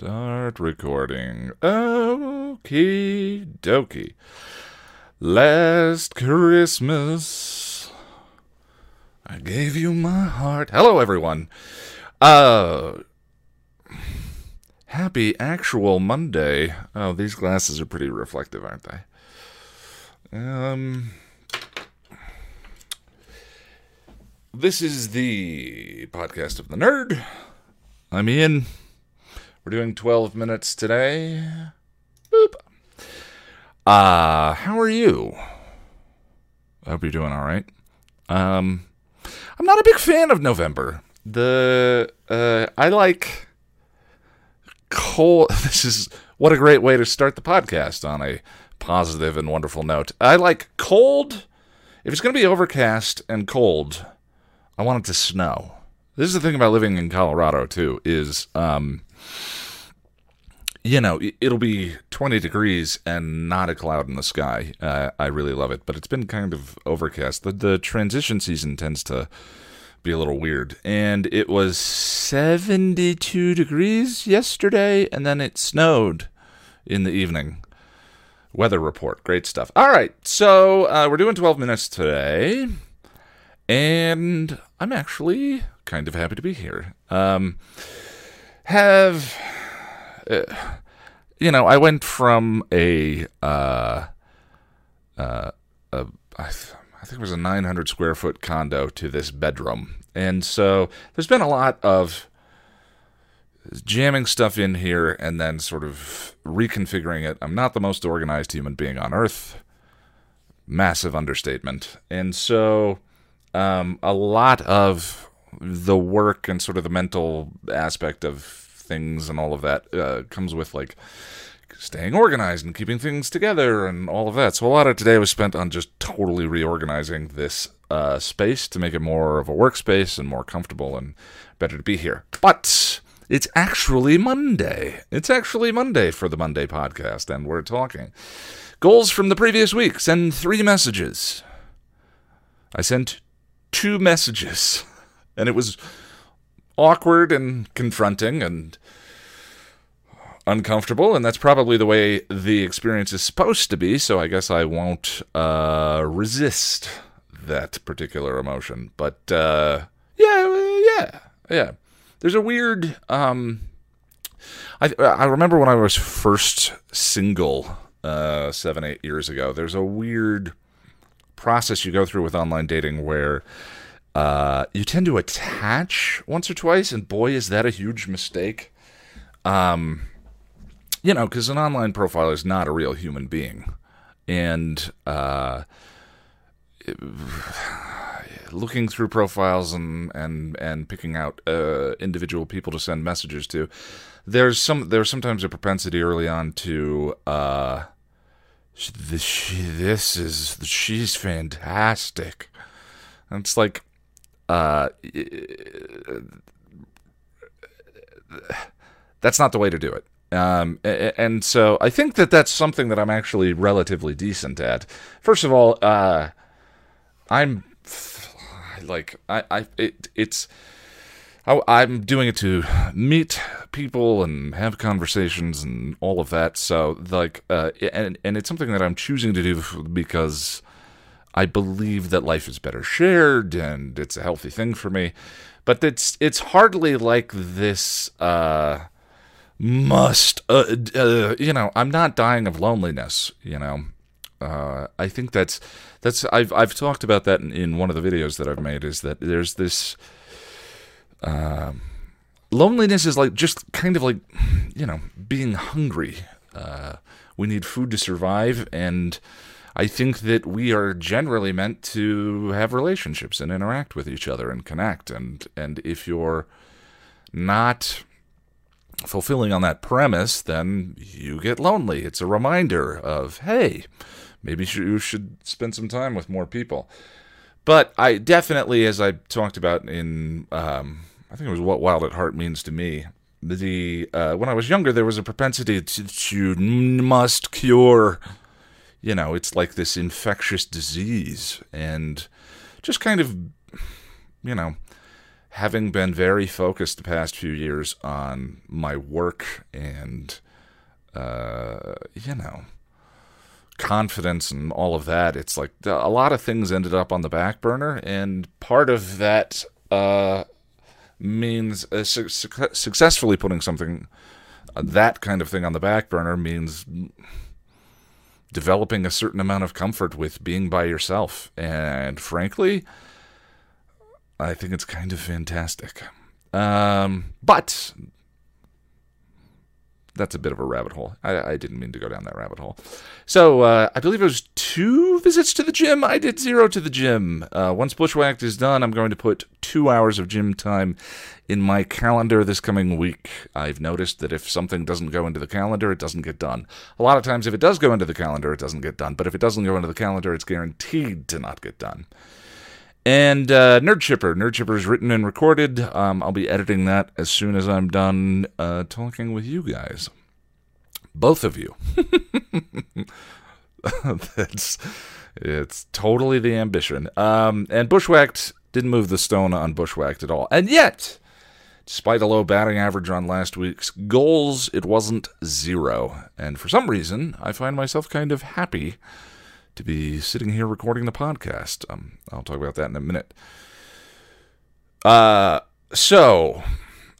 Start recording. Okie dokie. Last Christmas, I gave you my heart. Hello, everyone. Uh, happy actual Monday. Oh, these glasses are pretty reflective, aren't they? Um, this is the podcast of the nerd. I'm Ian. We're doing 12 minutes today. Boop. Uh, how are you? I hope you're doing all right. Um, I'm not a big fan of November. The uh, I like cold. This is what a great way to start the podcast on a positive and wonderful note. I like cold. If it's going to be overcast and cold, I want it to snow. This is the thing about living in Colorado too. Is um, you know, it'll be 20 degrees and not a cloud in the sky. Uh, I really love it, but it's been kind of overcast. The, the transition season tends to be a little weird. And it was 72 degrees yesterday, and then it snowed in the evening. Weather report. Great stuff. All right, so uh, we're doing 12 minutes today, and I'm actually kind of happy to be here. Um, have uh, you know, I went from a, uh, uh, a I, th- I think it was a 900 square foot condo to this bedroom. And so there's been a lot of jamming stuff in here and then sort of reconfiguring it. I'm not the most organized human being on earth. Massive understatement. And so um, a lot of the work and sort of the mental aspect of things and all of that uh, comes with like staying organized and keeping things together and all of that. So a lot of today was spent on just totally reorganizing this uh, space to make it more of a workspace and more comfortable and better to be here. But it's actually Monday. It's actually Monday for the Monday podcast, and we're talking goals from the previous week. Send three messages. I sent two messages, and it was awkward and confronting and uncomfortable, and that's probably the way the experience is supposed to be. So I guess I won't uh, resist that particular emotion. But uh, yeah, yeah, yeah. There's a weird. Um, I I remember when I was first single uh, seven eight years ago. There's a weird process you go through with online dating where uh, you tend to attach once or twice, and boy, is that a huge mistake. Um, you know, because an online profile is not a real human being, and uh, looking through profiles and and and picking out uh, individual people to send messages to, there's some there's sometimes a propensity early on to. Uh, this, this is she's fantastic. And it's like uh, that's not the way to do it. Um, and so I think that that's something that I'm actually relatively decent at. First of all, uh, I'm like I, I it, it's I, am doing it to meet people and have conversations and all of that. So like, uh, and and it's something that I'm choosing to do because I believe that life is better shared and it's a healthy thing for me. But it's it's hardly like this uh, must uh, uh, you know I'm not dying of loneliness. You know, uh, I think that's that's I've I've talked about that in, in, one of the videos that I've made. Is that there's this. Um, loneliness is like just kind of like you know being hungry uh, we need food to survive and I think that we are generally meant to have relationships and interact with each other and connect. And and if you're not fulfilling on that premise, then you get lonely. It's a reminder of hey, maybe you should spend some time with more people. But I definitely, as I talked about in, um, I think it was what Wild at Heart means to me. The uh, when I was younger, there was a propensity to, to must cure you know, it's like this infectious disease and just kind of, you know, having been very focused the past few years on my work and, uh, you know, confidence and all of that, it's like a lot of things ended up on the back burner. And part of that uh, means uh, su- su- successfully putting something, uh, that kind of thing on the back burner means developing a certain amount of comfort with being by yourself. And frankly, I think it's kind of fantastic. Um, but that's a bit of a rabbit hole. I, I, didn't mean to go down that rabbit hole. So uh, I believe it was two visits to the gym. I did zero to the gym. Uh, once Bushwhacked is done, I'm going to put two hours of gym time in my calendar this coming week. I've noticed that if something doesn't go into the calendar, it doesn't get done. A lot of times, if it does go into the calendar, it doesn't get done. But if it doesn't go into the calendar, it's guaranteed to not get done. And uh, Nerd Chipper. Nerd Chipper is written and recorded. Um, I'll be editing that as soon as I'm done uh, talking with you guys. Both of you. That's it's totally the ambition. Um, and Bushwhacked didn't move the stone on Bushwhacked at all. And yet, despite a low batting average on last week's goals, it wasn't zero. And for some reason, I find myself kind of happy to be sitting here recording the podcast. Um, I'll talk about that in a minute. Uh, so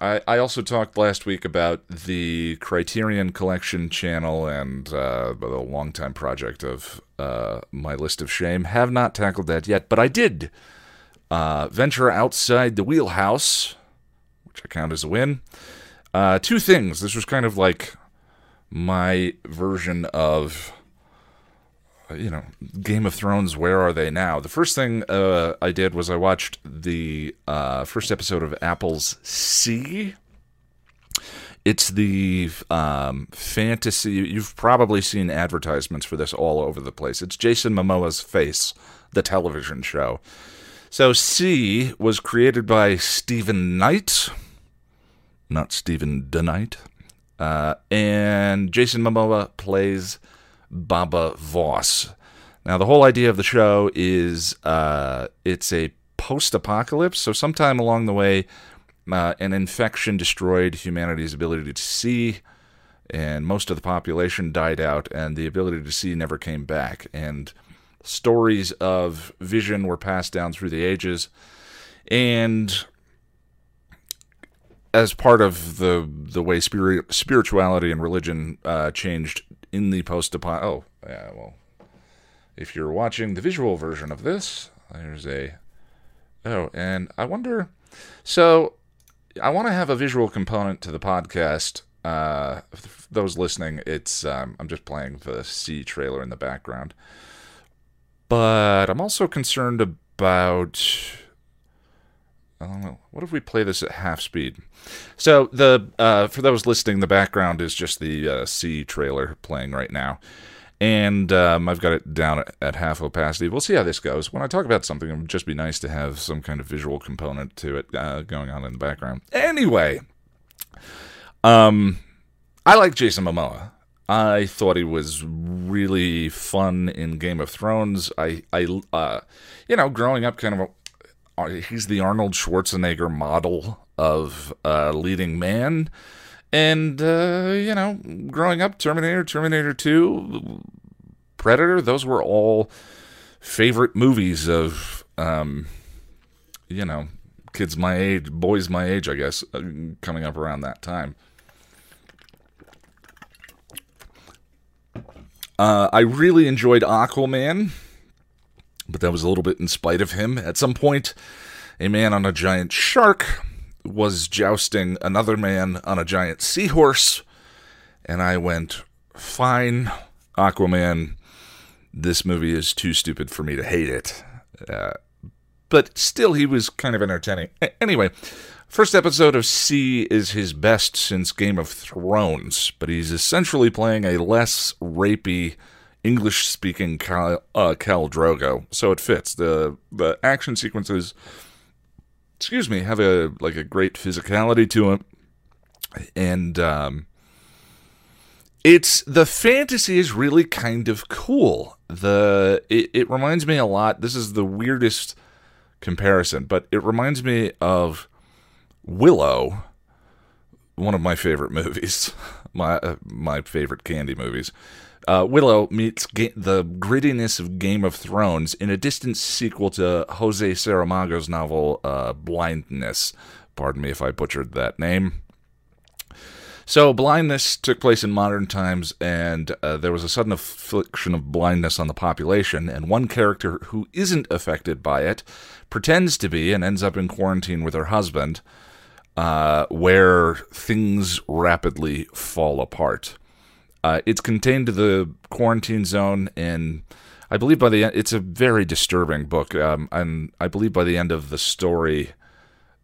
I, I also talked last week about the Criterion Collection channel and uh, the longtime project of uh, my list of shame. Have not tackled that yet, but I did uh, venture outside the wheelhouse, which I count as a win. Uh, two things. This was kind of like my version of you know, Game of Thrones, where are they now? The first thing uh, I did was I watched the uh, first episode of Apple's See. It's the um, fantasy. You've probably seen advertisements for this all over the place. It's Jason Momoa's Face, the television show. So, See was created by Steven Knight, not Steven DeKnight. Uh, and Jason Momoa plays Baba Voss. Now, the whole idea of the show is uh, it's a post apocalypse. So, sometime along the way, uh, an infection destroyed humanity's ability to see, and most of the population died out, and the ability to see never came back. And stories of vision were passed down through the ages. And as part of the the way spirit, spirituality and religion uh, changed in the post upon. oh yeah well if you're watching the visual version of this there's a oh and I wonder so I want to have a visual component to the podcast uh those listening it's um, I'm just playing the See trailer in the background but I'm also concerned about I don't know. What if we play this at half speed? So the uh, for those listening, the background is just the uh, See trailer playing right now, and um, I've got it down at, at, half opacity. We'll see how this goes. When I talk about something, it would just be nice to have some kind of visual component to it uh, going on in the background. Anyway, um, I like Jason Momoa. I thought he was really fun in Game of Thrones. I, I, uh, you know, growing up, kind of he's the Arnold Schwarzenegger model of uh, leading man. And, uh, you know, growing up, Terminator, Terminator 2, Predator, those were all favorite movies of, um, you know, kids my age, boys my age, I guess, uh, coming up around that time. Uh, I really enjoyed Aquaman but that was a little bit in spite of him. At some point, a man on a giant shark was jousting another man on a giant seahorse, and I went, Fine, Aquaman, this movie is too stupid for me to hate it. Uh, but still, he was kind of entertaining. Anyway, first episode of See is his best since Game of Thrones, but he's essentially playing a less rapey English speaking Khal, uh, Drogo, so it fits. the The action sequences, excuse me, have a like a great physicality to them, and um, it's the fantasy is really kind of cool. The it, it reminds me a lot. This is the weirdest comparison, but it reminds me of Willow, one of my favorite movies, my uh, my favorite candy movies. Uh, Willow meets ga- the grittiness of Game of Thrones in a distant sequel to Jose Saramago's novel uh, Blindness. Pardon me if I butchered that name. So, blindness took place in modern times, and uh, there was a sudden affliction of blindness on the population. And one character who isn't affected by it pretends to be and ends up in quarantine with her husband, uh, where things rapidly fall apart. Uh, it's contained to the quarantine zone, and I believe by the end, it's a very disturbing book. Um, and I believe by the end of the story,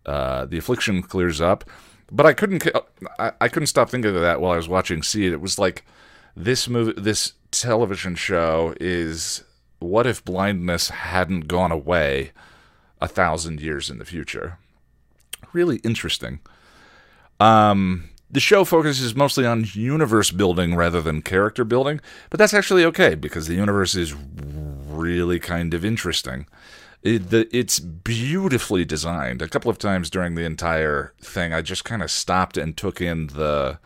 uh, the affliction clears up but I couldn't I, I couldn't stop thinking of that while I was watching See It. It was like this movie this television show is what if blindness hadn't gone away a thousand years in the future? Really interesting. Um, the show focuses mostly on universe building rather than character building, but that's actually okay because the universe is really kind of interesting. It, the, it's beautifully designed. A couple of times during the entire thing, I just kind of stopped and took in the,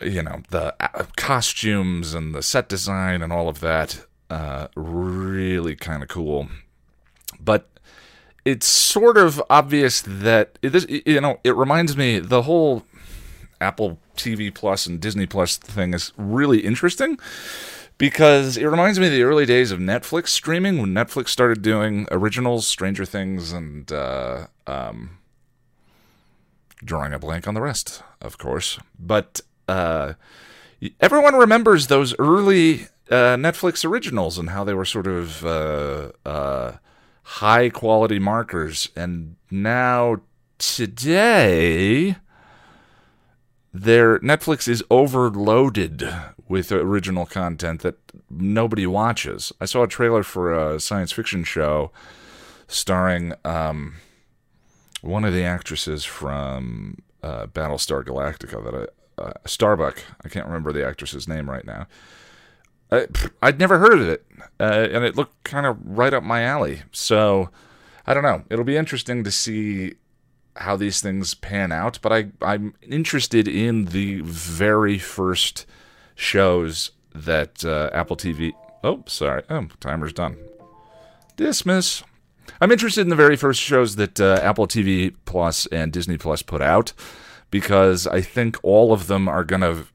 you know, the uh, costumes and the set design and all of that. Uh, really kind of cool. But it's sort of obvious that it, you know it reminds me the whole Apple TV Plus and Disney Plus thing is really interesting because it reminds me of the early days of Netflix streaming when Netflix started doing originals, Stranger Things, and uh, um, drawing a blank on the rest, of course. But uh, everyone remembers those early uh, Netflix originals and how they were sort of uh, uh, high quality markers. And now, today, their Netflix is overloaded with original content that nobody watches. I saw a trailer for a science fiction show starring um, one of the actresses from uh, Battlestar Galactica that I, uh, Starbuck. I can't remember the actress's name right now. I, would never heard of it, uh, and it looked kind of right up my alley. So I don't know. It'll be interesting to see how these things pan out, but I I'm interested in the very first shows that uh, Apple TV. Oh, sorry. Oh, timer's done. Dismiss. I'm interested in the very first shows that uh, Apple TV Plus and Disney Plus put out because I think all of them are going to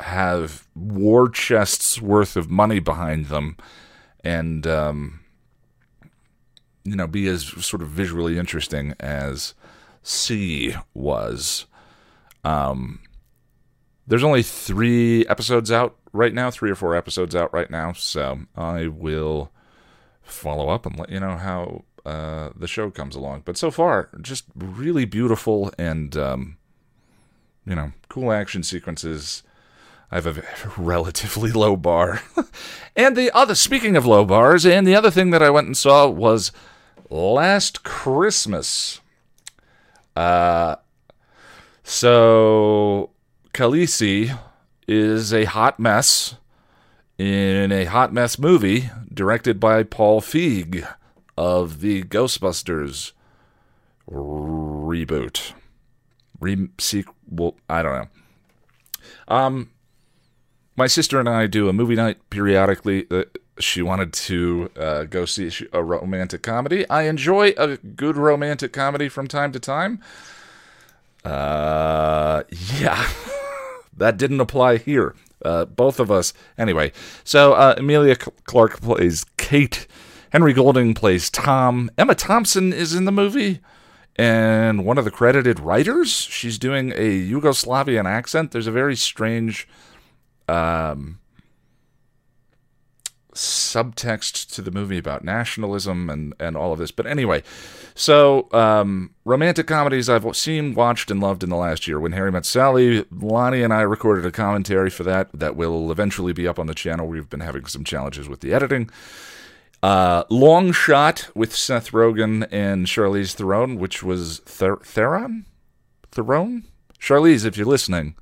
have war chests worth of money behind them and um, you know be as sort of visually interesting as See was. Um, there's only three episodes out right now, three or four episodes out right now. So I will follow up and let you know how uh, the show comes along. But so far, just really beautiful and um, you know cool action sequences. I have a relatively low bar. and the other, speaking of low bars, and the other thing that I went and saw was Last Christmas. Uh, so Khaleesi is a hot mess in a hot mess movie directed by Paul Feig of the Ghostbusters reboot. Re- sequel, I don't know. Um, my sister and I do a movie night periodically. Uh, she wanted to uh, go see a romantic comedy. I enjoy a good romantic comedy from time to time. Uh, yeah, that didn't apply here. Uh, both of us, anyway. So uh, Emilia Clarke plays Kate. Henry Golding plays Tom. Emma Thompson is in the movie, and one of the credited writers. She's doing a Yugoslavian accent. There's a very strange. Um, subtext to the movie about nationalism and, and all of this. But anyway, so um, romantic comedies I've seen, watched, and loved in the last year. When Harry Met Sally, Lonnie and I recorded a commentary for that that will eventually be up on the channel. We've been having some challenges with the editing. Uh, Long Shot with Seth Rogen and Charlize Theron, which was Ther- Theron? Theron? Charlize, if you're listening,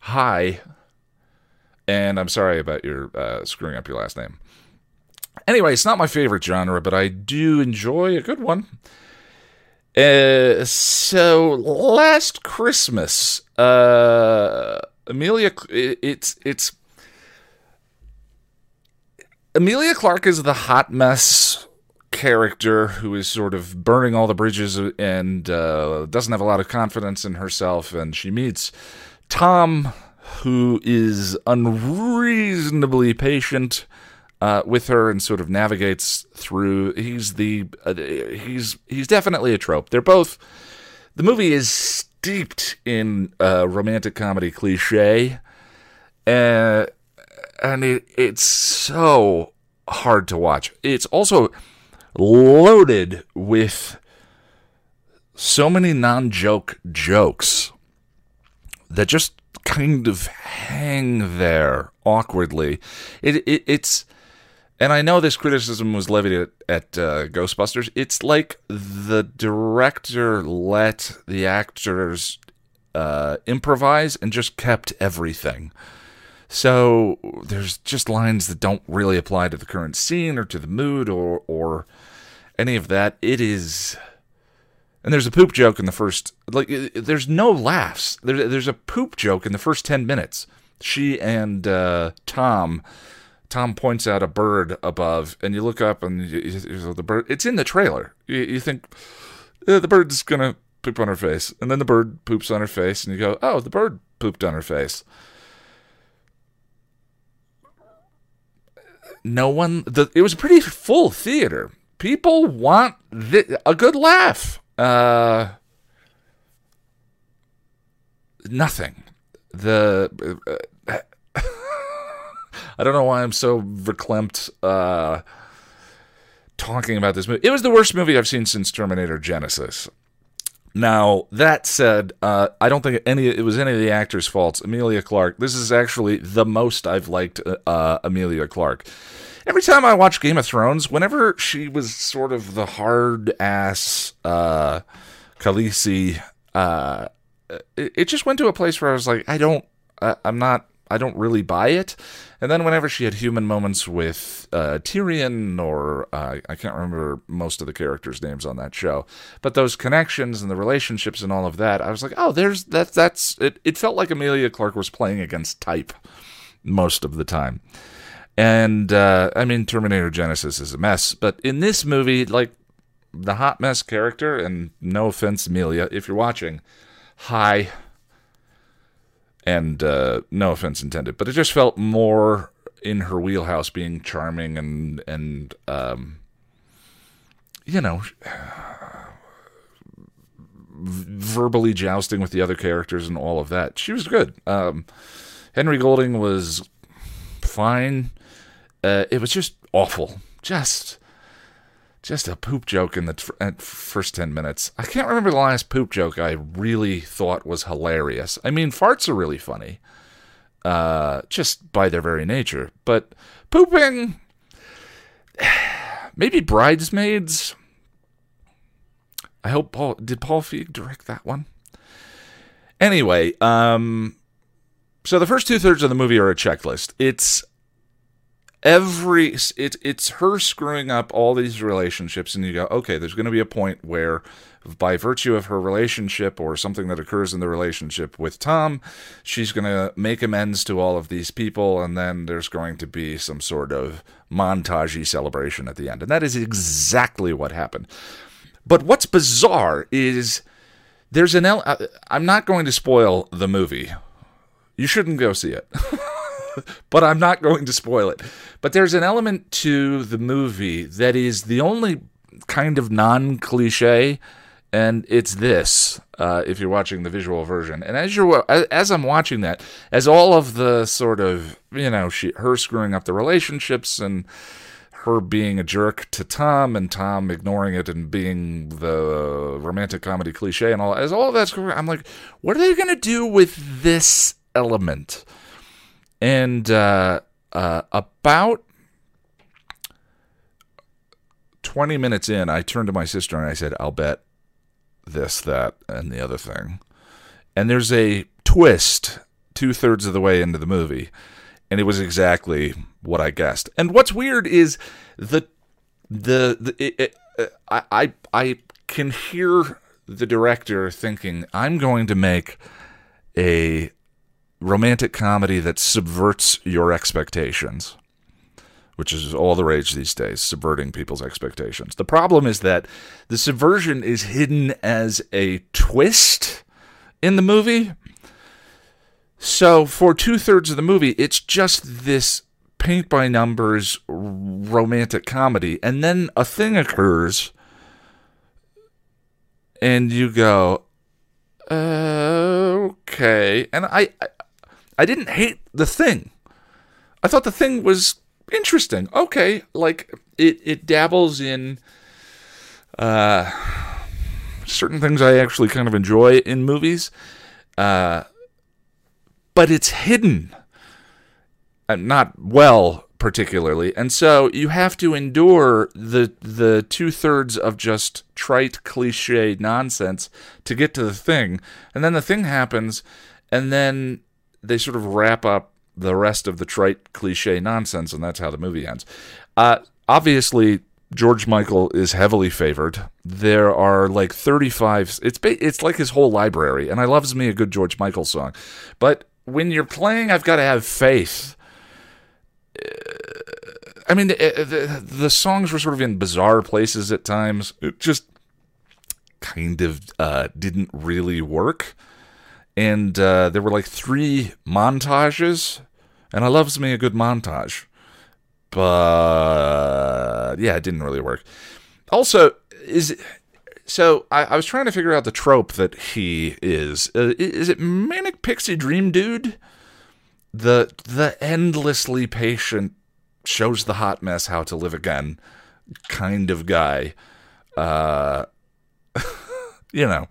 hi. And I'm sorry about your uh, screwing up your last name. Anyway, it's not my favorite genre, but I do enjoy a good one. Uh, so last Christmas, uh, Emilia, it's it's Emilia Clarke is the hot mess character who is sort of burning all the bridges and uh, doesn't have a lot of confidence in herself, and she meets Tom, who is unreasonably patient uh, with her and sort of navigates through. He's the uh, he's he's definitely a trope. They're both. The movie is steeped in uh, romantic comedy cliche, uh, and it, it's so hard to watch. It's also loaded with so many non-joke jokes that just kind of hang there awkwardly. It, it it's and I know this criticism was levied at, at uh, Ghostbusters. It's like the director let the actors uh, improvise and just kept everything. So there's just lines that don't really apply to the current scene or to the mood or or any of that. It is, and there's a poop joke in the first. Like there's no laughs. There, there's a poop joke in the first ten minutes. She and uh, Tom Tom points out a bird above, and you look up, and you, you, the bird. It's in the trailer. You, you think eh, the bird's gonna poop on her face, and then the bird poops on her face, and you go, "Oh, the bird pooped on her face." No one. The, it was a pretty full theater. People want th- a good laugh. Uh, nothing. The. Uh, I don't know why I'm so verklempt uh, talking about this movie. It was the worst movie I've seen since Terminator Genisys. Now that said, uh, I don't think any it was any of the actors' faults. Emilia Clarke. This is actually the most I've liked uh, Emilia Clarke. Every time I watch Game of Thrones, whenever she was sort of the hard ass uh, Khaleesi, uh, it, it just went to a place where I was like, I don't, I, I'm not I don't really buy it. And then whenever she had human moments with uh, Tyrion, or uh, I can't remember most of the characters' names on that show, but those connections and the relationships and all of that, I was like, oh, there's that. That's it. It felt like Emilia Clarke was playing against type most of the time. And uh, I mean, Terminator Genisys is a mess, but in this movie, like the hot mess character, and no offense, Emilia, if you're watching, hi and uh, no offense intended, but it just felt more in her wheelhouse, being charming and and um, you know, verbally jousting with the other characters and all of that. She was good. Um, Henry Golding was fine. Uh, it was just awful. Just just a poop joke in the t- first 10 minutes. I can't remember the last poop joke I really thought was hilarious. I mean, farts are really funny, uh, just by their very nature. But pooping, maybe Bridesmaids. I hope Paul, did Paul Feig direct that one? Anyway, um, so the first two thirds of the movie are a checklist. It's every it, it's her screwing up all these relationships and you go okay there's going to be a point where by virtue of her relationship or something that occurs in the relationship with tom she's going to make amends to all of these people and then there's going to be some sort of montagey celebration at the end. And that is exactly what happened. But what's bizarre is there's an el- uh, i'm not going to spoil the movie. You shouldn't go see it but I'm not going to spoil it. But there's an element to the movie that is the only kind of non cliche, and it's this. Uh, if you're watching the visual version, and as you're as I'm watching that, as all of the sort of you know she her screwing up the relationships and her being a jerk to Tom and Tom ignoring it and being the romantic comedy cliche and all as all of that's going I'm like, what are they gonna do with this element? And uh, uh, about 20 minutes in, I turned to my sister and I said, I'll bet this, that, and the other thing. And there's a twist two thirds of the way into the movie. And it was exactly what I guessed. And what's weird is the the, the it, it, uh, I, I I can hear the director thinking, I'm going to make a romantic comedy that subverts your expectations, which is all the rage these days, subverting people's expectations. The problem is that the subversion is hidden as a twist in the movie. So, for two thirds of the movie, it's just this paint by numbers romantic comedy. And then a thing occurs, and you go, uh, okay. And I, I, didn't hate the thing. I thought the thing was interesting. Okay, like it, it dabbles in uh, certain things I actually kind of enjoy in movies. Uh, but it's hidden, uh, not well particularly, and so you have to endure the the two thirds of just trite cliche nonsense to get to the thing, and then the thing happens, and then they sort of wrap up the rest of the trite cliche nonsense, and that's how the movie ends. Uh, obviously, George Michael is heavily favored. There are like 35. It's it's like his whole library, and I loves me a good George Michael song, but when you're playing, I've got to have faith. I mean, the, the, the, songs were sort of in bizarre places at times. It just kind of uh, didn't really work. And uh, there were like three montages, and I loves me a good montage. But yeah, it didn't really work. Also, is so I, I, was trying to figure out the trope that he is. Uh, is it manic pixie dream dude? The the endlessly patient shows the hot mess how to live again kind of guy. Uh, you know,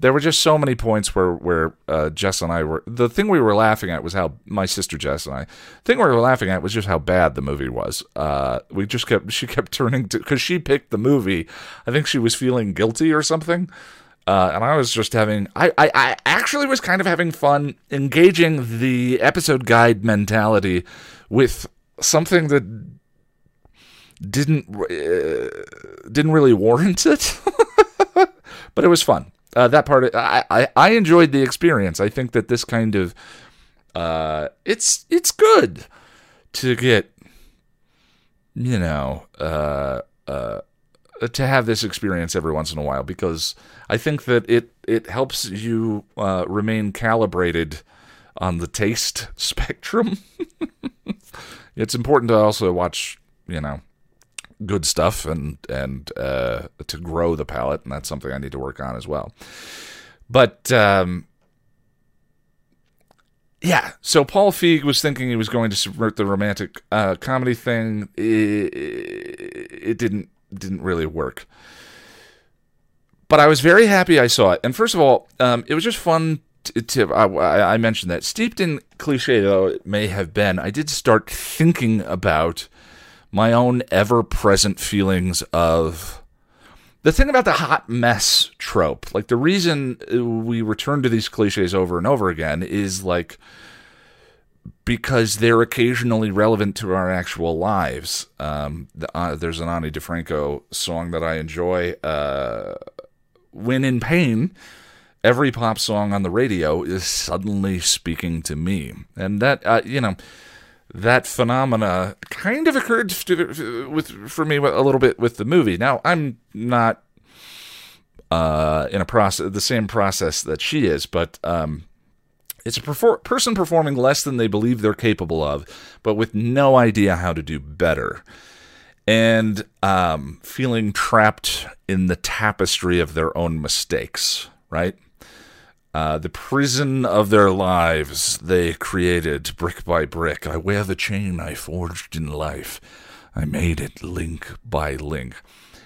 there were just so many points where where uh, Jess and I were. The thing we were laughing at was how my sister Jess and I. The thing we were laughing at was just how bad the movie was. Uh, we just kept she kept turning to because she picked the movie. I think she was feeling guilty or something. Uh, and I was just having, I, I, I actually was kind of having fun engaging the episode guide mentality with something that didn't uh, didn't really warrant it, but it was fun uh, that part I, I I enjoyed the experience. I think that this kind of uh, it's it's good to get you know uh, uh, to have this experience every once in a while because I think that it it helps you uh, remain calibrated on the taste spectrum. it's important to also watch you know good stuff and and uh, to grow the palate, and that's something I need to work on as well. But um, yeah, so Paul Feig was thinking he was going to subvert the romantic uh, comedy thing. It, it didn't didn't really work. But I was very happy I saw it. And first of all, um, it was just fun to, I, I, mentioned that steeped in cliche though it may have been i did start thinking about my own ever present feelings of the thing about the hot mess trope. Like the reason we return to these cliches over and over again is like because they're occasionally relevant to our actual lives. Um, the, uh, there's an Ani DiFranco song that I enjoy. Uh, when in pain, every pop song on the radio is suddenly speaking to me, and that uh, you know that phenomena kind of occurred to, with for me a little bit with the movie. Now I'm not uh, in a process the same process that she is, but um, it's a perfor- person performing less than they believe they're capable of, but with no idea how to do better, and um, feeling trapped in the tapestry of their own mistakes. Right. Uh, the prison of their lives they created brick by brick. I wear the chain I forged in life. I made it link by link.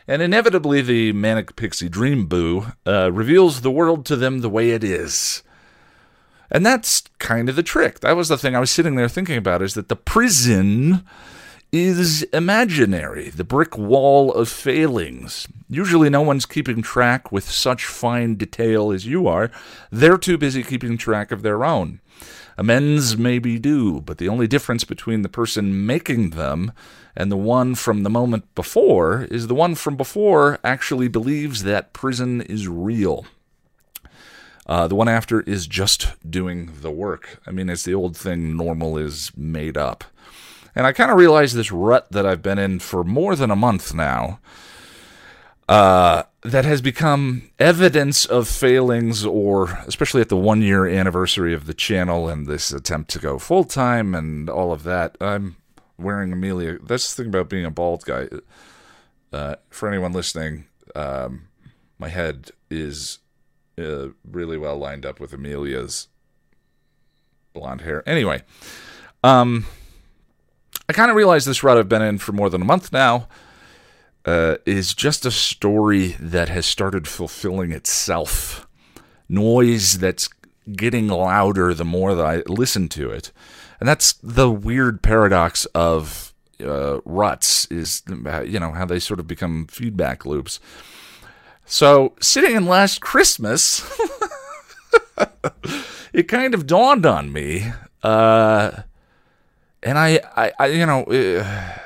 And inevitably, the Manic Pixie Dream Boo uh, reveals the world to them the way it is. And that's kind of the trick. That was the thing I was sitting there thinking about is that the prison is imaginary, the brick wall of failings. Usually, no one's keeping track with such fine detail as you are. They're too busy keeping track of their own. Amends may be due, but the only difference between the person making them and the one from the moment before is the one from before actually believes that prison is real. Uh, the one after is just doing the work. I mean, it's the old thing normal is made up. And I kind of realized this rut that I've been in for more than a month now uh, that has become evidence of failings, or especially at the one year anniversary of the channel and this attempt to go full time and all of that. I'm wearing Emilia. That's the thing about being a bald guy. Uh, for anyone listening, um, my head is uh, really well lined up with Emilia's blonde hair. Anyway, um, I kind of realized this rut I've been in for more than a month now uh, is just a story that has started fulfilling itself. Noise that's getting louder the more that I listen to it. And that's the weird paradox of uh, ruts is you know how they sort of become feedback loops. So sitting in last Christmas, it kind of dawned on me, uh, and I, I, I you know. Uh,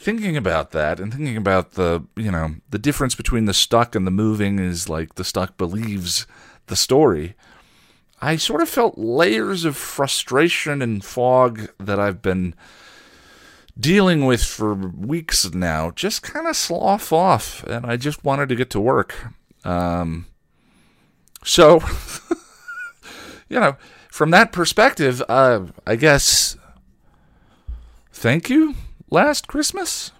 thinking about that and thinking about the you know the difference between the stuck and the moving is like the stuck believes the story i sort of felt layers of frustration and fog that i've been dealing with for weeks now just kind of slough off and i just wanted to get to work um, so you know from that perspective uh, i guess thank you Last Christmas.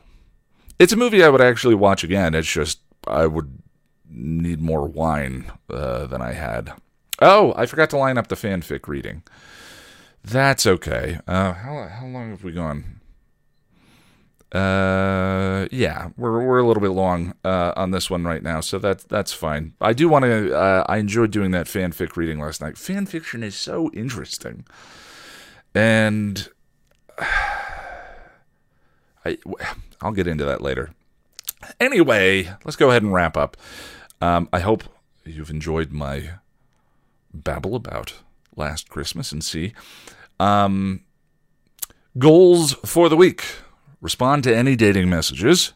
It's a movie I would actually watch again. It's just I would need more wine uh, than I had. Oh, I forgot to line up the fanfic reading. That's okay. Uh, how how long have we gone? Uh, yeah, we're we're a little bit long uh, on this one right now, so that's that's fine. I do want to. Uh, I enjoyed doing that fanfic reading last night. Fan fiction is so interesting, and. I, I'll get into that later. Anyway, let's go ahead and wrap up. Um, I hope you've enjoyed my babble about last Christmas and see. Um, goals for the week respond to any dating messages.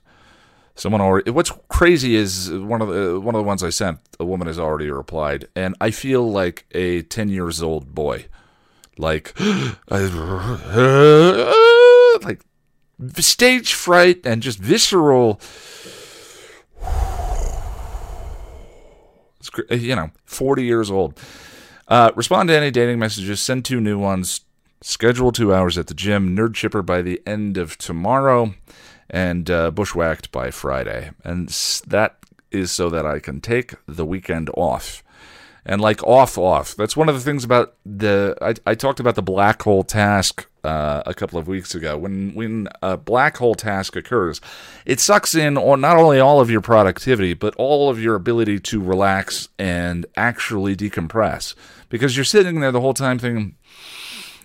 Someone already. What's crazy is one of the one of the ones I sent. A woman has already replied, and I feel like a ten years old boy, like, stage fright and just visceral you know 40 years old. Uh, respond to any dating messages send two new ones schedule two hours at the gym nerd chipper by the end of tomorrow and uh, bushwhacked by friday. And that is so that i can take the weekend off and like off off that's one of the things about the i, I talked about the black hole task uh, a couple of weeks ago. When when a black hole task occurs, it sucks in on not only all of your productivity, but all of your ability to relax and actually decompress. Because you're sitting there the whole time thinking,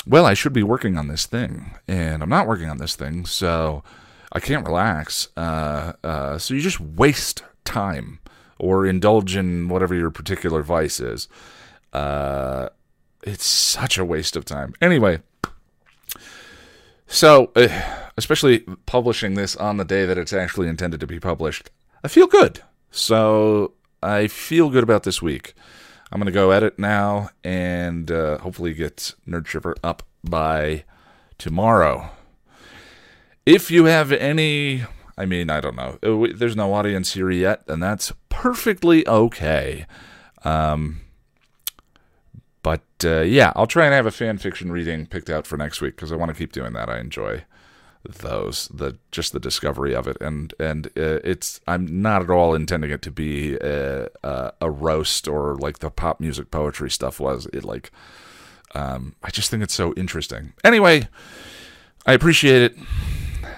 well, I should be working on this thing, and I'm not working on this thing, so I can't relax. Uh, uh, so you just waste time or indulge in whatever your particular vice is. Uh, it's such a waste of time. Anyway, so, uh, especially publishing this on the day that it's actually intended to be published, I feel good. So, I feel good about this week. I'm going to go edit now and uh, hopefully get Nerd Chipper up by tomorrow. If you have any, I mean, I don't know, uh, there's no audience here yet, and that's perfectly okay. Um, but uh, yeah, I'll try and have a fan fiction reading picked out for next week because I want to keep doing that. I enjoy those the just the discovery of it. And and uh, it's I'm not at all intending it to be a, a, a, roast or like the pop music poetry stuff was. It like um, I just think it's so interesting. Anyway I appreciate it.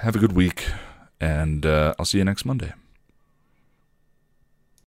Have a good week and uh, I'll see you next Monday